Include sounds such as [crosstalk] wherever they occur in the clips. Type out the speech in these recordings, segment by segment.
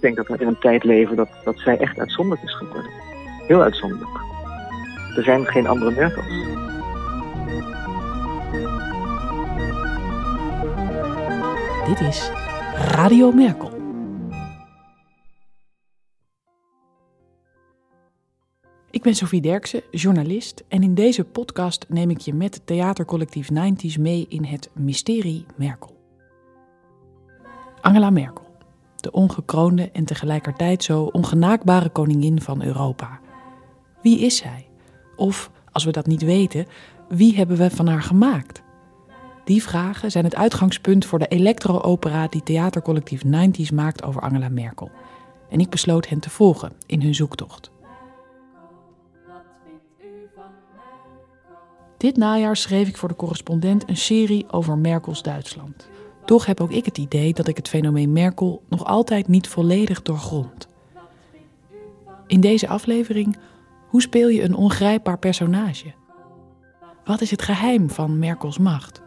Ik denk dat we in een tijd leven dat, dat zij echt uitzonderlijk is geworden. Heel uitzonderlijk. Er zijn geen andere Merkels. Dit is Radio Merkel. Ik ben Sophie Derksen, journalist, en in deze podcast neem ik je met theatercollectief 90s mee in het mysterie Merkel. Angela Merkel, de ongekroonde en tegelijkertijd zo ongenaakbare koningin van Europa. Wie is zij? Of, als we dat niet weten, wie hebben we van haar gemaakt? Die vragen zijn het uitgangspunt voor de elektro-opera die theatercollectief 90s maakt over Angela Merkel. En ik besloot hen te volgen in hun zoektocht. Dit najaar schreef ik voor de correspondent een serie over Merkels Duitsland. Toch heb ook ik het idee dat ik het fenomeen Merkel nog altijd niet volledig doorgrond. In deze aflevering, hoe speel je een ongrijpbaar personage? Wat is het geheim van Merkels macht?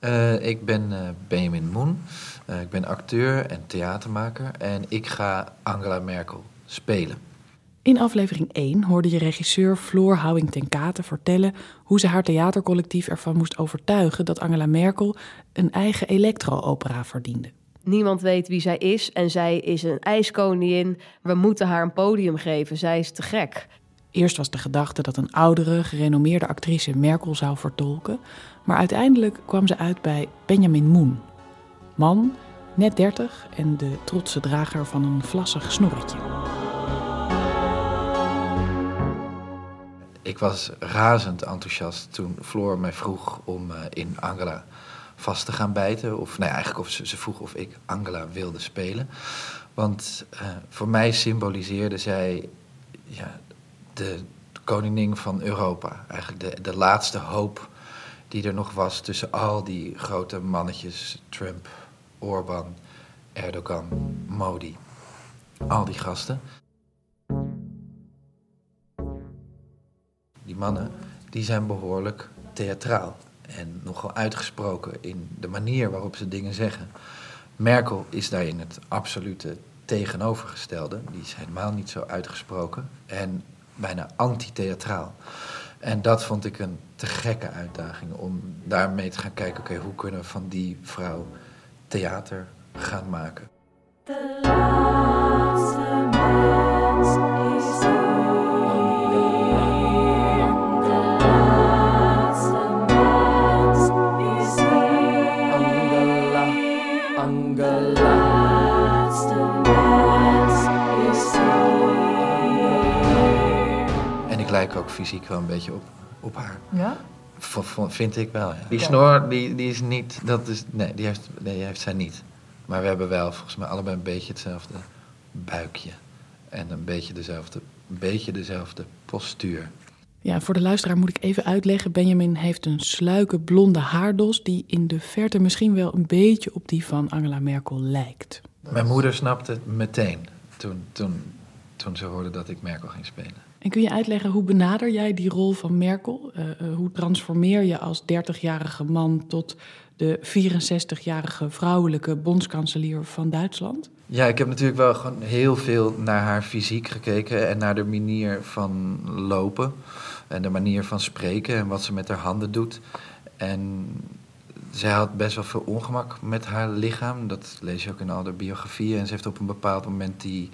Uh, ik ben uh, Benjamin Moen. Uh, ik ben acteur en theatermaker en ik ga Angela Merkel spelen. In aflevering 1 hoorde je regisseur Floor Houwing ten Kate vertellen hoe ze haar theatercollectief ervan moest overtuigen dat Angela Merkel een eigen elektro-opera verdiende. Niemand weet wie zij is en zij is een ijskoningin. We moeten haar een podium geven, zij is te gek. Eerst was de gedachte dat een oudere, gerenommeerde actrice Merkel zou vertolken, maar uiteindelijk kwam ze uit bij Benjamin Moen. Man, net 30 en de trotse drager van een vlassig snorretje. Ik was razend enthousiast toen Floor mij vroeg om uh, in Angela vast te gaan bijten. Of nee, eigenlijk of ze, vroeg of ik Angela wilde spelen. Want uh, voor mij symboliseerde zij ja, de koningin van Europa. Eigenlijk de, de laatste hoop die er nog was tussen al die grote mannetjes. Trump, Orbán, Erdogan, Modi. Al die gasten. Die mannen die zijn behoorlijk theatraal en nogal uitgesproken in de manier waarop ze dingen zeggen. Merkel is daarin het absolute tegenovergestelde. Die is helemaal niet zo uitgesproken en bijna anti-theatraal. En dat vond ik een te gekke uitdaging om daarmee te gaan kijken: oké, hoe kunnen we van die vrouw theater gaan maken? De laatste mens is ook fysiek wel een beetje op, op haar. Ja? V vind ik wel. Ja. Die snor, die, die is niet. Dat is, nee, die heeft, nee, die heeft zij niet. Maar we hebben wel volgens mij allebei een beetje hetzelfde buikje. En een beetje dezelfde, een beetje dezelfde postuur. Ja, voor de luisteraar moet ik even uitleggen. Benjamin heeft een sluike blonde haardos die in de verte misschien wel een beetje op die van Angela Merkel lijkt. Mijn moeder snapte het meteen toen, toen, toen ze hoorde dat ik Merkel ging spelen. En kun je uitleggen hoe benader jij die rol van Merkel? Uh, uh, hoe transformeer je als 30-jarige man tot de 64-jarige vrouwelijke bondskanselier van Duitsland? Ja, ik heb natuurlijk wel gewoon heel veel naar haar fysiek gekeken en naar de manier van lopen en de manier van spreken en wat ze met haar handen doet. En zij had best wel veel ongemak met haar lichaam. Dat lees je ook in al biografieën. En ze heeft op een bepaald moment die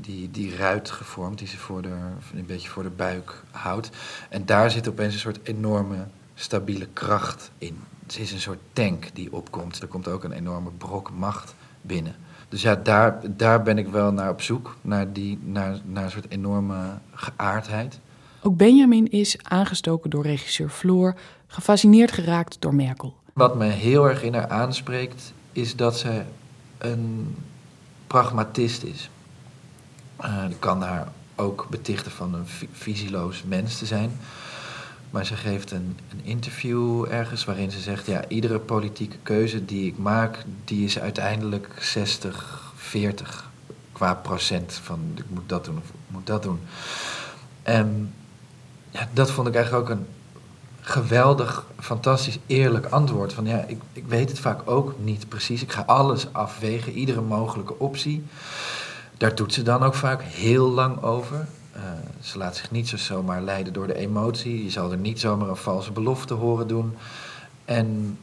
die, die ruit gevormd, die ze voor de, een beetje voor de buik houdt. En daar zit opeens een soort enorme stabiele kracht in. Het is een soort tank die opkomt. Er komt ook een enorme brok macht binnen. Dus ja, daar, daar ben ik wel naar op zoek, naar, die, naar, naar een soort enorme geaardheid. Ook Benjamin is aangestoken door regisseur Floor, gefascineerd geraakt door Merkel. Wat me heel erg in haar aanspreekt, is dat ze een pragmatist is. Uh, kan haar ook betichten van een visieloos mens te zijn. Maar ze geeft een, een, interview ergens waarin ze zegt: ja, iedere politieke keuze die ik maak, die is uiteindelijk 60, 40 qua procent van ik moet dat doen of ik moet dat doen. En ja, dat vond ik eigenlijk ook een geweldig, fantastisch, eerlijk antwoord. Van ja, ik, ik weet het vaak ook niet precies. Ik ga alles afwegen, iedere mogelijke optie. Daar doet ze dan ook vaak heel lang over. Uh, ze laat zich niet zo zomaar leiden door de emotie. Je zal er niet zomaar een valse belofte horen doen. En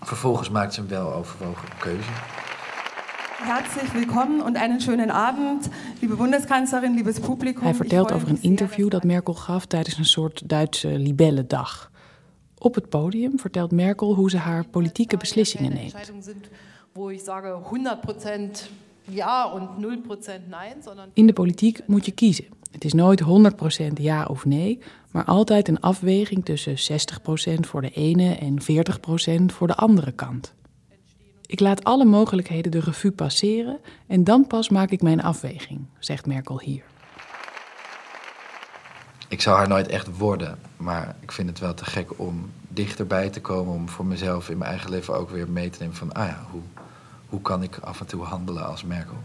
vervolgens maakt ze een wel overwogen keuze. Herzlich willkommen und einen schönen Abend, liebe Bundeskanzlerin, liebes Publikum. Hij vertelt over een interview dat Merkel gaf tijdens een soort Duitse libellendag. Op het podium vertelt Merkel hoe ze haar politieke beslissingen neemt. In de politiek moet je kiezen. Het is nooit 100% ja of nee, maar altijd een afweging tussen 60% voor de ene en 40% voor de andere kant. Ik laat alle mogelijkheden de revue passeren en dan pas maak ik mijn afweging, zegt Merkel hier. Ik zou haar nooit echt worden, maar ik vind het wel te gek om dichterbij te komen, om voor mezelf in mijn eigen leven ook weer mee te nemen van, ah ja, hoe, hoe kan ik af en toe handelen als Merkel?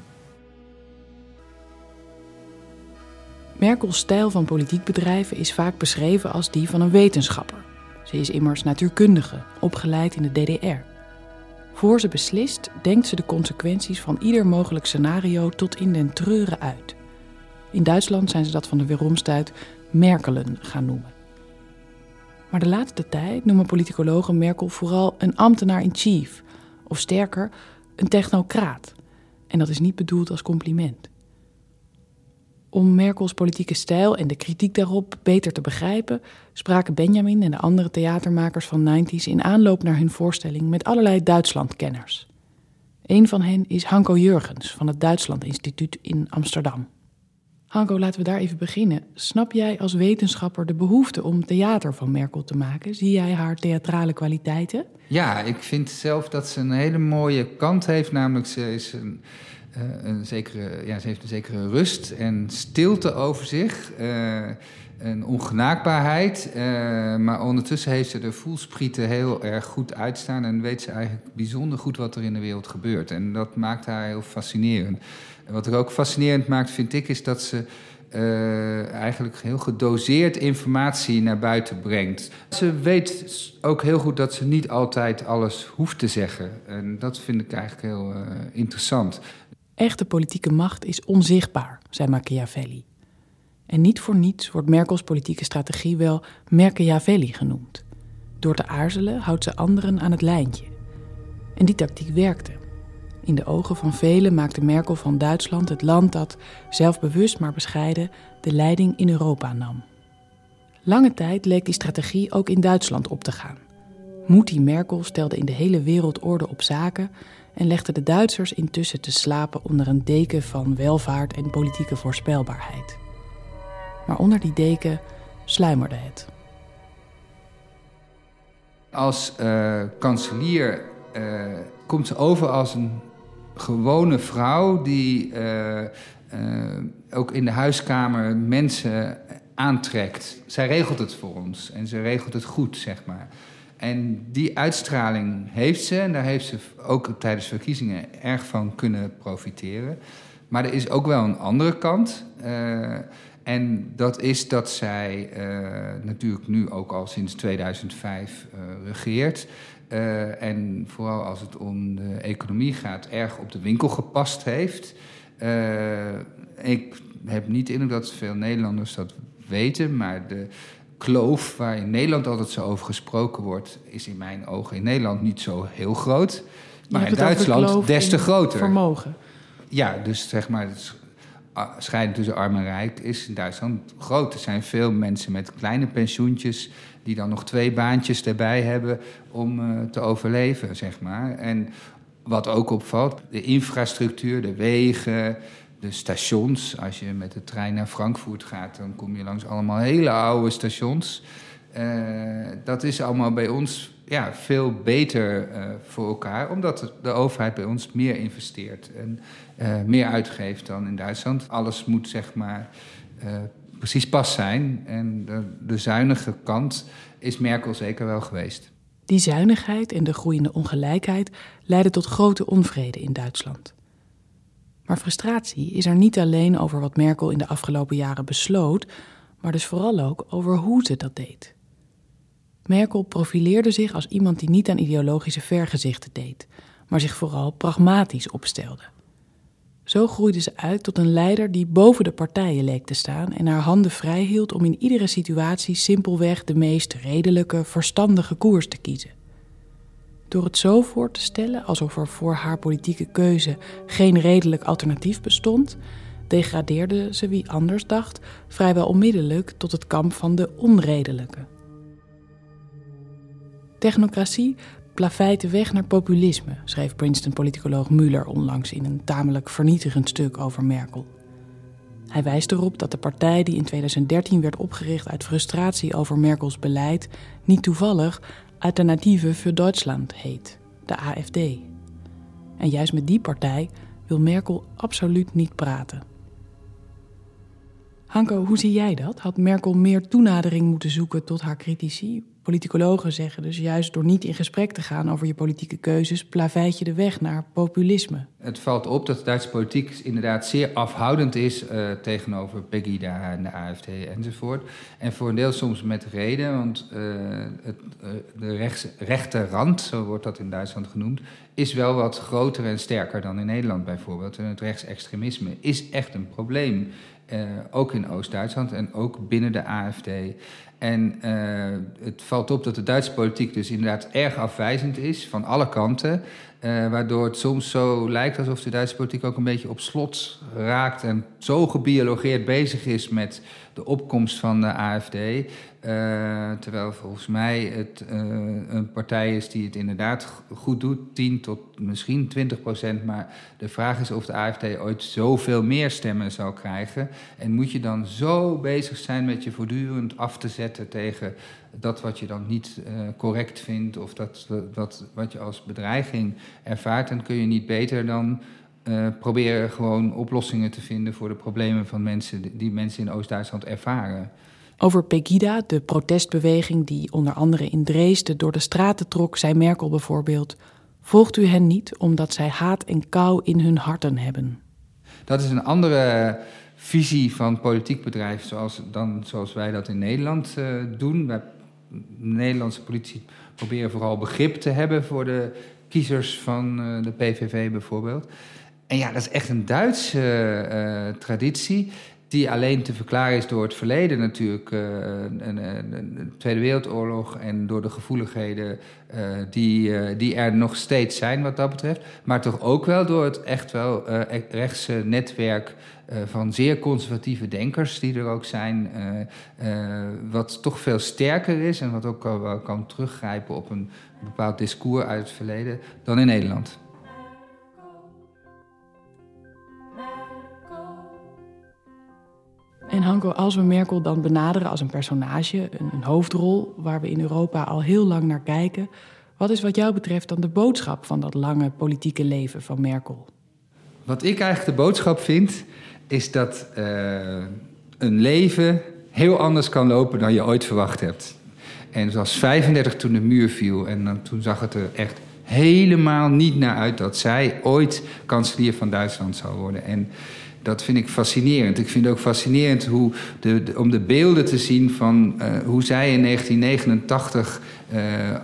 Merkels stijl van politiek bedrijven is vaak beschreven als die van een wetenschapper. Ze is immers natuurkundige, opgeleid in de DDR. Voor ze beslist, denkt ze de consequenties van ieder mogelijk scenario tot in den treuren uit. In Duitsland zijn ze dat van de weeromstuit Merkelen gaan noemen. Maar de laatste tijd noemen politicologen Merkel vooral een ambtenaar in chief, of sterker, een technocraat. En dat is niet bedoeld als compliment. Om Merkels politieke stijl en de kritiek daarop beter te begrijpen, spraken Benjamin en de andere theatermakers van 90s in aanloop naar hun voorstelling met allerlei Duitslandkenners. Een van hen is Hanko Jurgens van het Duitsland Instituut in Amsterdam. Hanko, laten we daar even beginnen. Snap jij als wetenschapper de behoefte om theater van Merkel te maken? Zie jij haar theatrale kwaliteiten? Ja, ik vind zelf dat ze een hele mooie kant heeft. Namelijk, ze is een uh, een zekere, ja, ze heeft een zekere rust en stilte over zich. Uh, een ongenaakbaarheid. Uh, maar ondertussen heeft ze de voelsprieten heel erg goed uitstaan. En weet ze eigenlijk bijzonder goed wat er in de wereld gebeurt. En dat maakt haar heel fascinerend. Wat er ook fascinerend maakt, vind ik, is dat ze. Uh, eigenlijk heel gedoseerd informatie naar buiten brengt. Ze weet ook heel goed dat ze niet altijd alles hoeft te zeggen. En dat vind ik eigenlijk heel uh, interessant. Echte politieke macht is onzichtbaar, zei Machiavelli. En niet voor niets wordt Merkels politieke strategie wel Machiavelli genoemd. Door te aarzelen houdt ze anderen aan het lijntje. En die tactiek werkte. In de ogen van velen maakte Merkel van Duitsland het land dat, zelfbewust maar bescheiden, de leiding in Europa nam. Lange tijd leek die strategie ook in Duitsland op te gaan. Moetie Merkel stelde in de hele wereld orde op zaken en legde de Duitsers intussen te slapen onder een deken van welvaart en politieke voorspelbaarheid. Maar onder die deken sluimerde het. Als uh, kanselier uh, komt ze over als een gewone vrouw die uh, ook in de huiskamer mensen aantrekt. Zij regelt het voor ons en ze regelt het goed, zeg maar. En die uitstraling heeft ze, en daar heeft ze ook tijdens verkiezingen erg van kunnen profiteren. Maar er is ook wel een andere kant. Uh, en dat is dat zij natuurlijk nu ook al sinds 2005 uh, eh, regeert. en vooral als het om de economie gaat, erg op de winkel gepast heeft. ik heb niet indruk dat veel Nederlanders dat weten, maar de kloof waar in Nederland altijd zo over gesproken wordt, is in mijn ogen in Nederland niet zo heel groot. Maar in Duitsland des te groter. Vermogen. Ja, dus zeg maar, het scheiding tussen arm en rijk is in Duitsland groot. Er zijn veel mensen met kleine pensioentjes die dan nog twee baantjes erbij hebben om uh, te overleven, zeg maar. En wat ook opvalt, de infrastructuur, de wegen, de stations. Als je met de trein naar Frankfurt gaat, dan kom je langs allemaal hele oude stations. Uh, dat is allemaal bij ons ja, veel beter uh, voor elkaar, omdat de overheid bij ons meer investeert en meer uitgeeft dan in Duitsland. Alles moet zeg maar precies pas zijn. En de, zuinige kant is Merkel zeker wel geweest. Die zuinigheid en de groeiende ongelijkheid leiden tot grote onvrede in Duitsland. Maar frustratie is er niet alleen over wat Merkel in de afgelopen jaren besloot, maar dus vooral ook over hoe ze dat deed. Merkel profileerde zich als iemand die niet aan ideologische vergezichten deed, maar zich vooral pragmatisch opstelde. Zo groeide ze uit tot een leider die boven de partijen leek te staan en haar handen vrij hield om in iedere situatie simpelweg de meest redelijke, verstandige koers te kiezen. Door het zo voor te stellen alsof er voor haar politieke keuze geen redelijk alternatief bestond, degradeerde ze wie anders dacht vrijwel onmiddellijk tot het kamp van de onredelijke. Technocratie plaveit de weg naar populisme, schreef Princeton-politicoloog Muller onlangs in een tamelijk vernietigend stuk over Merkel. Hij wijst erop dat de partij die in 2013 werd opgericht uit frustratie over Merkels beleid niet toevallig Alternative für Deutschland heet, de AFD. En juist met die partij wil Merkel absoluut niet praten. Hanko, hoe zie jij dat? Had Merkel meer toenadering moeten zoeken tot haar critici? Politicologen zeggen dus juist door niet in gesprek te gaan over je politieke keuzes, plaveit je de weg naar populisme. Het valt op dat de Duitse politiek inderdaad zeer afhoudend is uh, tegenover Pegida en de AFD enzovoort. En voor een deel soms met reden, want uh, het, uh, de rechts, rechterrand, zo wordt dat in Duitsland genoemd, is wel wat groter en sterker dan in Nederland bijvoorbeeld. En het rechtsextremisme is echt een probleem. Ook in Oost-Duitsland en ook binnen de AFD. En uh, het valt op dat de Duitse politiek dus inderdaad erg afwijzend is van alle kanten. Uh, waardoor het soms zo lijkt alsof de Duitse politiek ook een beetje op slot raakt en zo gebiologeerd bezig is met de opkomst van de AFD. Uh, terwijl volgens mij het uh, een partij is die het inderdaad goed doet, 10 tot misschien 20 procent. Maar de vraag is of de AFD ooit zoveel meer stemmen zal krijgen. En moet je dan zo bezig zijn met je voortdurend af te zetten tegen dat wat je dan niet uh, correct vindt of dat, dat wat je als bedreiging ervaart, dan kun je niet beter dan uh, proberen gewoon oplossingen te vinden voor de problemen van mensen die mensen in Oost-Duitsland ervaren. Over Pegida, de protestbeweging die onder andere in Dresden door de straten trok, zei Merkel bijvoorbeeld: Volgt u hen niet omdat zij haat en kou in hun harten hebben? Dat is een andere visie van politiek bedrijf zoals, dan zoals wij dat in Nederland uh, doen. Wij, Nederlandse politici proberen vooral begrip te hebben voor de kiezers van uh, de PVV bijvoorbeeld. En ja, dat is echt een Duitse uh, traditie. Die alleen te verklaren is door het verleden natuurlijk. Een, een, Tweede Wereldoorlog en door de gevoeligheden uh, die, die er nog steeds zijn wat dat betreft. Maar toch ook wel door het echt wel rechtse netwerk van zeer conservatieve denkers die er ook zijn. wat toch veel sterker is en wat ook kan teruggrijpen op een bepaald discours uit het verleden dan in Nederland. En Hanko, als we Merkel dan benaderen als een personage, een, een, hoofdrol waar we in Europa al heel lang naar kijken, wat is wat jou betreft dan de boodschap van dat lange politieke leven van Merkel? Wat ik eigenlijk de boodschap vind, is dat uh, een leven heel anders kan lopen dan je ooit verwacht hebt. En zoals 35 toen de muur viel en toen zag het er echt helemaal niet naar uit dat zij ooit kanselier van Duitsland zou worden. En dat vind ik fascinerend. Ik vind ook fascinerend hoe de, om de beelden te zien van uh, hoe zij in 1989 uh,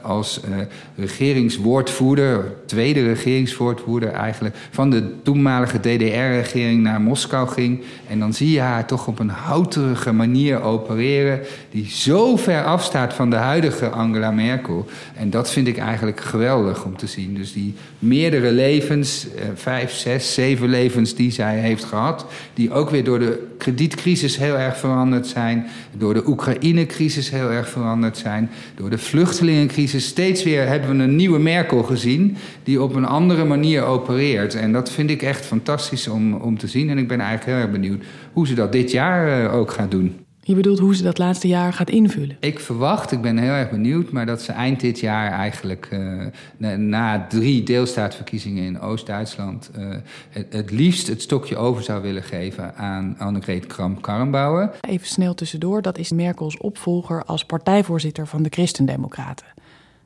als uh, regeringswoordvoerder, tweede regeringswoordvoerder eigenlijk, van de toenmalige DDR-regering naar Moskou ging. En dan zie je haar toch op een houterige manier opereren, die zo ver afstaat van de huidige Angela Merkel. En dat vind ik eigenlijk geweldig om te zien. Dus die meerdere levens, uh, vijf, zes, zeven levens die zij heeft gehad, die ook weer door de kredietcrisis heel erg veranderd zijn, door de Oekraïne-crisis heel erg veranderd zijn, door de vluchtelingencrisis. Steeds weer hebben we een nieuwe Merkel gezien die op een andere manier opereert. En dat vind ik echt fantastisch om, om te zien. En ik ben eigenlijk heel erg benieuwd hoe ze dat dit jaar uh, ook gaat doen. Je bedoelt hoe ze dat laatste jaar gaat invullen? Ik verwacht, ik ben heel erg benieuwd, maar dat ze eind dit jaar eigenlijk uh, na, na, drie deelstaatverkiezingen in Oost-Duitsland uh, het, het, liefst het stokje over zou willen geven aan Annegret Kramp-Karrenbauer. Even snel tussendoor, dat is Merkels opvolger als partijvoorzitter van de Christendemocraten.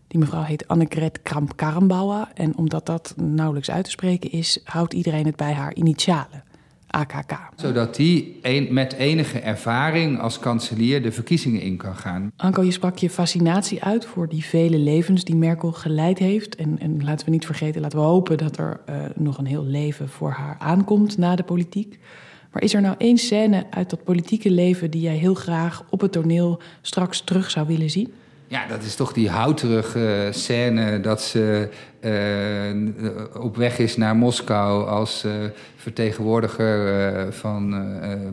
Die mevrouw heet Annegret Kramp-Karrenbauer en omdat dat nauwelijks uit te spreken is, houdt iedereen het bij haar initialen. AKK. Zodat die een, met enige ervaring als kanselier de verkiezingen in kan gaan. Anko, je sprak je fascinatie uit voor die vele levens die Merkel geleid heeft. En, en laten we niet vergeten, laten we hopen dat er uh, nog een heel leven voor haar aankomt na de politiek. Maar is er nou één scène uit dat politieke leven die jij heel graag op het toneel straks terug zou willen zien? Ja, dat is toch die houterige scène dat ze uh, op weg is naar Moskou als uh, vertegenwoordiger uh, van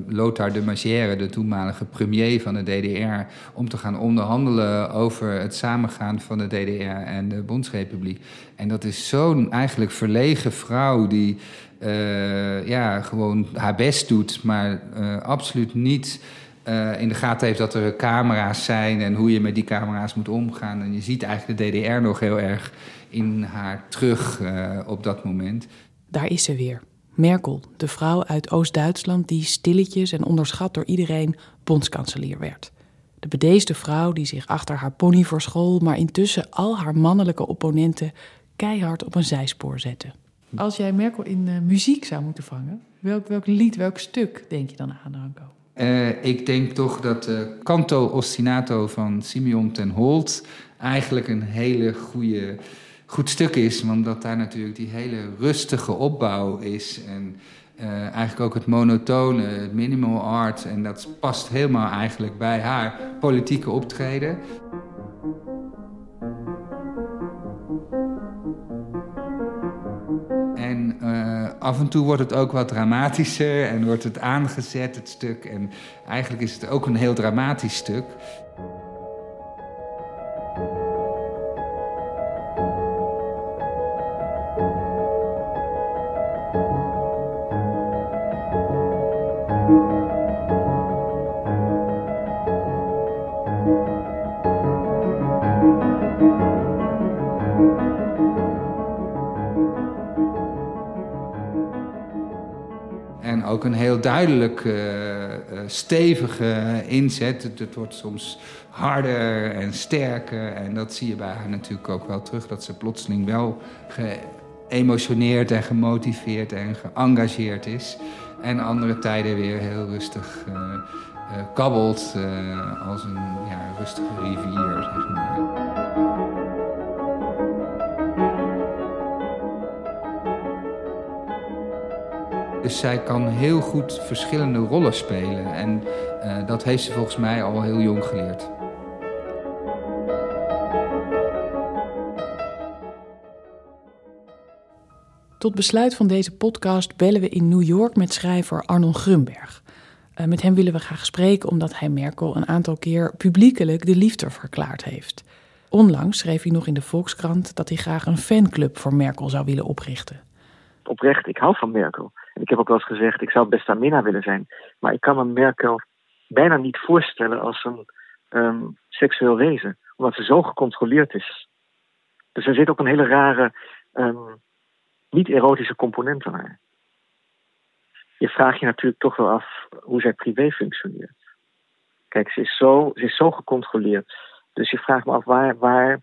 Lothar de Maizière, de toenmalige premier van de DDR, om te gaan onderhandelen over het samengaan van de DDR en de Bondsrepubliek. En dat is zo'n eigenlijk verlegen vrouw die ja, gewoon haar best doet, maar absoluut niet in de gaten heeft dat er camera's zijn en hoe je met die camera's moet omgaan. En je ziet eigenlijk de DDR nog heel erg in haar terug op dat moment. Daar is ze weer. Merkel, de vrouw uit Oost-Duitsland die stilletjes en onderschat door iedereen bondskanselier werd. De bedeesde vrouw die zich achter haar pony verschool, maar intussen al haar mannelijke opponenten keihard op een zijspoor zette. Als jij Merkel in uh, muziek zou moeten vangen, welk, welk lied, welk stuk denk je dan aan, Ranko? Uh, ik denk toch dat uh, Canto Ostinato van Simeon ten Holt eigenlijk een hele goede, goed stuk is. Omdat daar natuurlijk die hele rustige opbouw is. En uh, eigenlijk ook het monotone, het minimal art. En dat past helemaal eigenlijk bij haar politieke optreden. af en toe wordt het ook wat dramatischer en wordt het aangezet, het stuk. En eigenlijk is het ook een heel dramatisch stuk. Heel duidelijk uh, stevige inzet. Het, wordt soms harder en sterker. En dat zie je bij haar natuurlijk ook wel terug. Dat ze plotseling wel geëmotioneerd en gemotiveerd en geëngageerd is. En andere tijden weer heel rustig uh, kabbelt als een ja, rustige rivier, zeg maar. Dus zij kan heel goed verschillende rollen spelen. En uh, dat heeft ze volgens mij al heel jong geleerd. Tot besluit van deze podcast bellen we in New York met schrijver Arnold Grunberg. Uh, met hem willen we graag spreken omdat hij Merkel een aantal keer publiekelijk de liefde verklaard heeft. Onlangs schreef hij nog in de Volkskrant dat hij graag een fanclub voor Merkel zou willen oprichten. Oprecht, ik hou van Merkel. Ik heb ook wel eens gezegd, ik zou best aan Minna willen zijn. Maar ik kan me Merkel bijna niet voorstellen als een um, seksueel wezen. Omdat ze zo gecontroleerd is. Dus er zit ook een hele rare, um, niet-erotische component aan haar. Je vraagt je natuurlijk toch wel af hoe zij privé functioneert. Kijk, ze is zo, ze is zo gecontroleerd. Dus je vraagt me af waar, waar,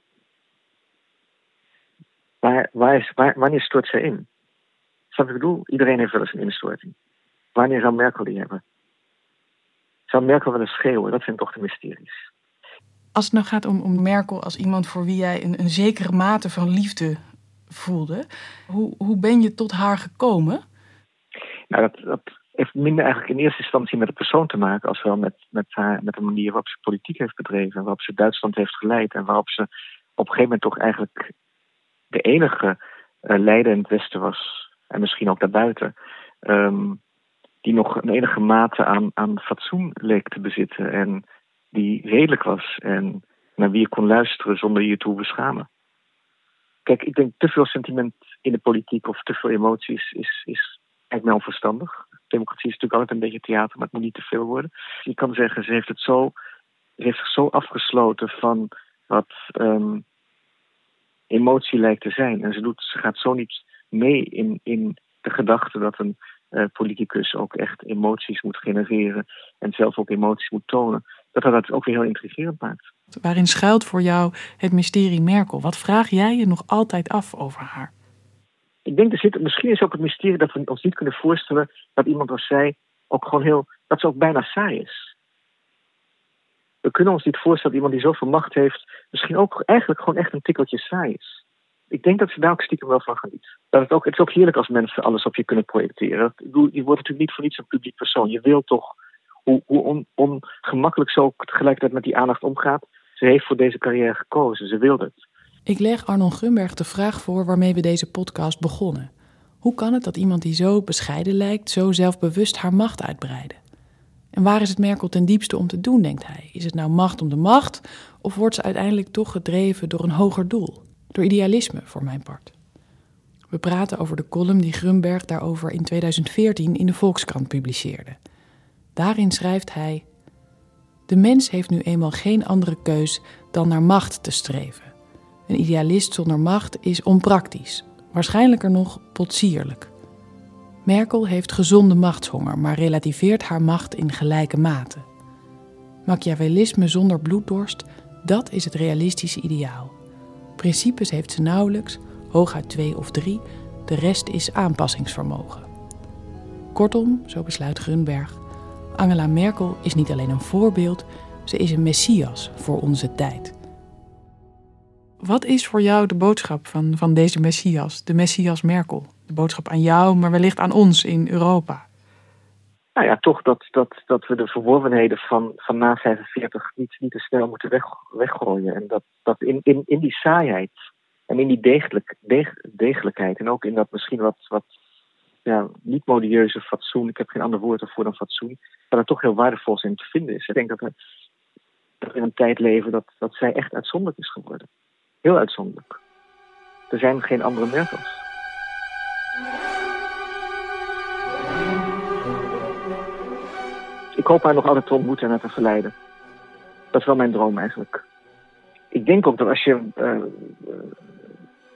waar, waar, is, waar wanneer stort zij in? Snap ik bedoel? Iedereen heeft wel eens een instorting. Wanneer zou Merkel die hebben? Zou Merkel wel eens schreeuwen? Dat zijn toch de mysteries. Als het nou gaat om, om Merkel als iemand voor wie jij een, een zekere mate van liefde voelde, hoe, hoe ben je tot haar gekomen? Nou, dat, dat heeft minder eigenlijk in eerste instantie met de persoon te maken, als wel met, met, haar, met de manier waarop ze politiek heeft bedreven, waarop ze Duitsland heeft geleid en waarop ze op een gegeven moment toch eigenlijk de enige uh, leider in het Westen was en misschien ook daarbuiten, um, die nog een enige mate aan, aan fatsoen leek te bezitten en die redelijk was en naar wie je kon luisteren zonder je te beschamen. Kijk, ik denk te veel sentiment in de politiek of te veel emoties is, is eigenlijk wel onverstandig. Democratie is natuurlijk altijd een beetje theater, maar het moet niet te veel worden. Je kan zeggen, ze heeft het zo, heeft zich zo afgesloten van wat um, emotie lijkt te zijn. En ze, doet, ze gaat zo niet mee in, in de gedachte dat een uh, politicus ook echt emoties moet genereren en zelf ook emoties moet tonen, dat dat het ook weer heel intrigerend maakt. Waarin schuilt voor jou het mysterie Merkel? Wat vraag jij je nog altijd af over haar? ik denk, er zit, misschien is ook het mysterie dat we ons niet kunnen voorstellen dat iemand als zij ook gewoon heel, dat ze ook bijna saai is. We kunnen ons niet voorstellen dat iemand die zoveel macht heeft, misschien ook eigenlijk gewoon echt een tikkeltje saai is. Ik denk dat ze daar ook stiekem wel van geniet. Dat het, ook, het is ook heerlijk als mensen alles op je kunnen projecteren. Je wordt natuurlijk niet voor niets een publiek persoon. Je wilt toch, hoe, hoe ongemakkelijk ze ook tegelijkertijd met die aandacht omgaat, ze heeft voor deze carrière gekozen. Ze wilde het. Ik leg Arnon Grunberg de vraag voor waarmee we deze podcast begonnen. Hoe kan het dat iemand die zo bescheiden lijkt, zo zelfbewust haar macht uitbreiden? En waar is het Merkel ten diepste om te doen, denkt hij? Is het nou macht om de macht, of wordt ze uiteindelijk toch gedreven door een hoger doel? Door idealisme, voor mijn part. We praten over de column die Grunberg daarover in 2014 in de Volkskrant publiceerde. Daarin schrijft hij: De mens heeft nu eenmaal geen andere keus dan naar macht te streven. Een idealist zonder macht is onpraktisch, waarschijnlijker nog potsierlijk. Merkel heeft gezonde machtshonger, maar relativeert haar macht in gelijke mate. Machiavellisme zonder bloeddorst, dat is het realistische ideaal. Principes heeft ze nauwelijks, hooguit twee of drie, de rest is aanpassingsvermogen. Kortom, zo besluit Grunberg, Angela Merkel is niet alleen een voorbeeld, ze is een messias voor onze tijd. Wat is voor jou de boodschap van, van deze Messias, de Messias Merkel? De boodschap aan jou, maar wellicht aan ons in Europa. Nou ja, toch dat, dat, dat we de verworvenheden van, van na 45 niet, niet te snel moeten weg, weggooien. En dat, dat in, in, in die saaiheid en in die degelijk, deg, degelijkheid en ook in dat misschien wat, wat ja, niet modieuze fatsoen, ik heb geen ander woord ervoor dan fatsoen, dat er toch heel waardevol in te vinden is. Ik denk dat we, dat in een tijd leven dat, dat zij echt uitzonderlijk is geworden. Heel uitzonderlijk. Er zijn geen andere Merkels. Ik hoop haar nog altijd te ontmoeten en te verleiden. Dat is wel mijn droom eigenlijk. Ik denk ook dat als je uh,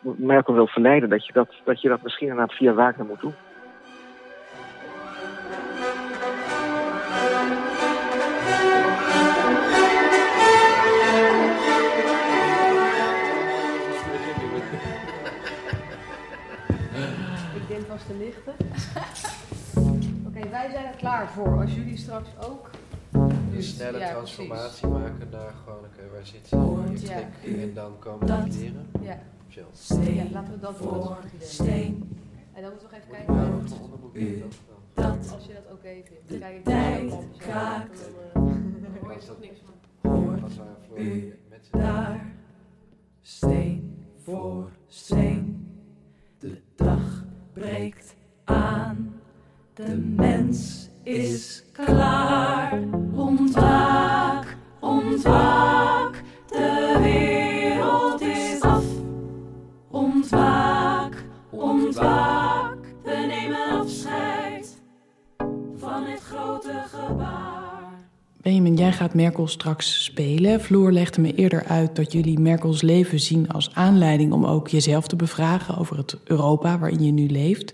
Merkel wil verleiden, dat je dat, dat je dat misschien inderdaad via Wagner moet doen. te lichten. [laughs] Oké, wij zijn er klaar voor. Als jullie straks ook. Een snelle transformatie maken naar gewoon, oké, waar zit ze? Ja. En dan komen de kleren. Ja. Chill. Ja, laten we dat voor steen. En dan moeten we even kijken naar het u, dat. Als je dat ook even vindt. Kijk tijd kraakt. Hoor je toch niks van. Hoort u daar steen voor steen. De dag breekt aan. De mens is klaar. Ontwaak, ontwaak, we nemen afscheid van het grote gebaar. Benjamin, jij gaat Merkel straks spelen. Floor legde me eerder uit dat jullie Merkels leven zien als aanleiding om ook jezelf te bevragen over het Europa waarin je nu leeft.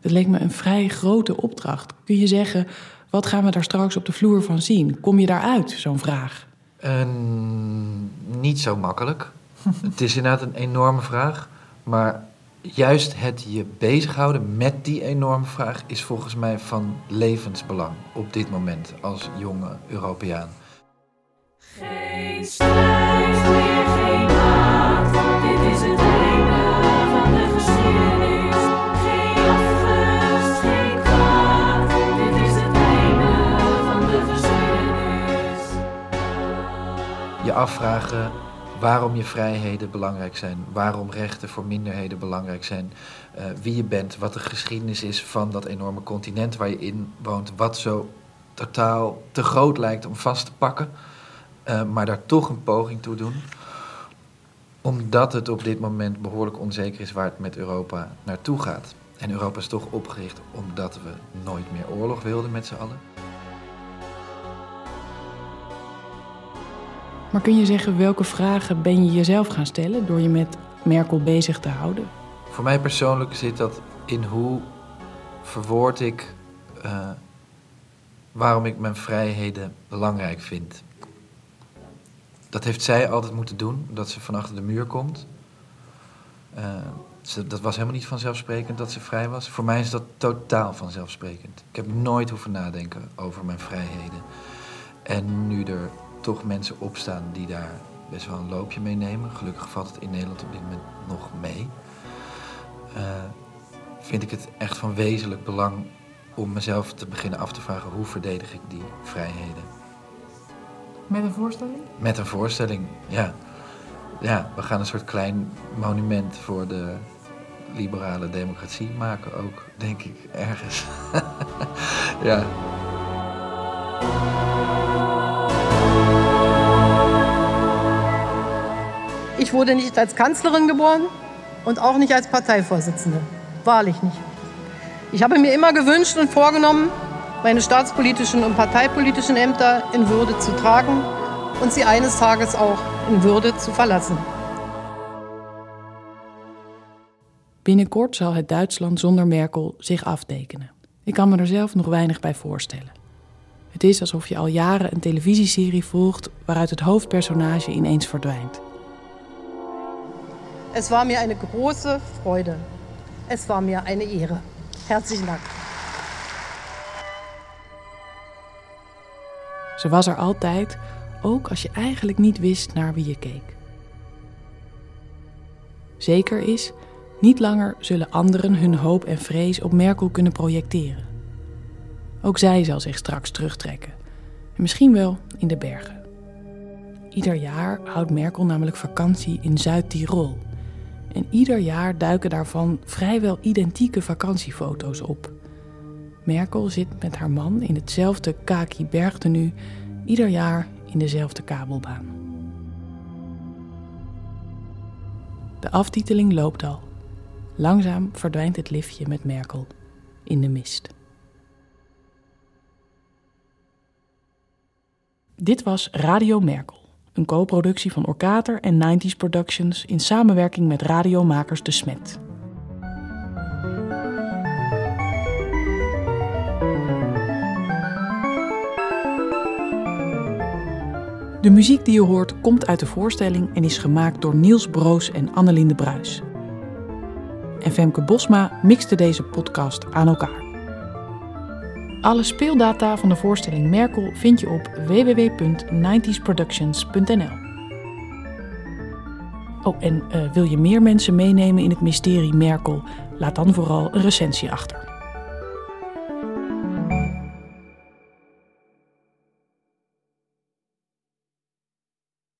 Dat leek me een vrij grote opdracht. Kun je zeggen, wat gaan we daar straks op de vloer van zien? Kom je daaruit, zo'n vraag? Uh, niet zo makkelijk. het is inderdaad een enorme vraag. Maar juist het je bezighouden met die enorme vraag is volgens mij van levensbelang op dit moment als jonge Europeaan. Geen strijd meer, geen maat. Dit is het einde van de geschiedenis. Geen afgunst, geen kwaad. Dit is het einde van de geschiedenis. Je afvragen waarom je vrijheden belangrijk zijn, waarom rechten voor minderheden belangrijk zijn, uh, wie je bent, wat de geschiedenis is van dat enorme continent waar je in woont, wat zo totaal te groot lijkt om vast te pakken, uh, maar daar toch een poging toe doen omdat het op dit moment behoorlijk onzeker is waar het met Europa naartoe gaat. En Europa is toch opgericht omdat we nooit meer oorlog wilden met z'n allen. Maar kun je zeggen welke vragen ben je jezelf gaan stellen door je met Merkel bezig te houden? Voor mij persoonlijk zit dat in hoe verwoord ik uh, waarom ik mijn vrijheden belangrijk vind. Dat heeft zij altijd moeten doen, dat ze van achter de muur komt. Uh, dat was helemaal niet vanzelfsprekend dat ze vrij was. Voor mij is dat totaal vanzelfsprekend. Ik heb nooit hoeven nadenken over mijn vrijheden. En nu er toch mensen opstaan die daar best wel een loopje mee nemen. Gelukkig valt het in Nederland op dit moment nog mee. Uh, vind ik het echt van wezenlijk belang om mezelf te beginnen af te vragen hoe verdedig ik die vrijheden. Met een voorstelling? Met een voorstelling, ja. Ja, we gaan een soort klein monument voor de liberale democratie maken ook, denk ik, ergens. [laughs] ja. Ich wurde nicht als Kanzlerin geboren und auch nicht als Parteivorsitzende. Wahrlich nicht. Ich habe mir immer gewünscht und vorgenommen, meine staatspolitischen und parteipolitischen Ämter in Würde zu tragen und sie eines Tages auch in Würde zu verlassen. Binnenkort zal het Duitsland zonder Merkel zich aftekenen. Ik kan me er zelf nog weinig bij voorstellen. Het is alsof je al jaren een televisieserie volgt waaruit het hoofdpersonage ineens verdwijnt. Het was mir een grote Freude. Het was mir een Ehre. Herzlichen Dank. Ze was er altijd, ook als je eigenlijk niet wist naar wie je keek. Zeker is, niet langer zullen anderen hun hoop en vrees op Merkel kunnen projecteren. Ook zij zal zich straks terugtrekken. En misschien wel in de bergen. Ieder jaar houdt Merkel namelijk vakantie in Zuid-Tirol. En ieder jaar duiken daarvan vrijwel identieke vakantiefoto's op. Merkel zit met haar man in hetzelfde kaki bergtenu, ieder jaar in dezelfde kabelbaan. De aftiteling loopt al. Langzaam verdwijnt het liftje met Merkel in de mist. Dit was Radio Merkel, een co-productie van Orkater en 90s Productions in samenwerking met radiomakers De Smet. De muziek die je hoort komt uit de voorstelling en is gemaakt door Niels Broos en Annelinde Bruis. En Femke Bosma mixte deze podcast aan elkaar. Alle speeldata van de voorstelling Merkel vind je op www.90sproductions.nl. Oh, en uh, wil je meer mensen meenemen in het mysterie Merkel? Laat dan vooral een recensie achter.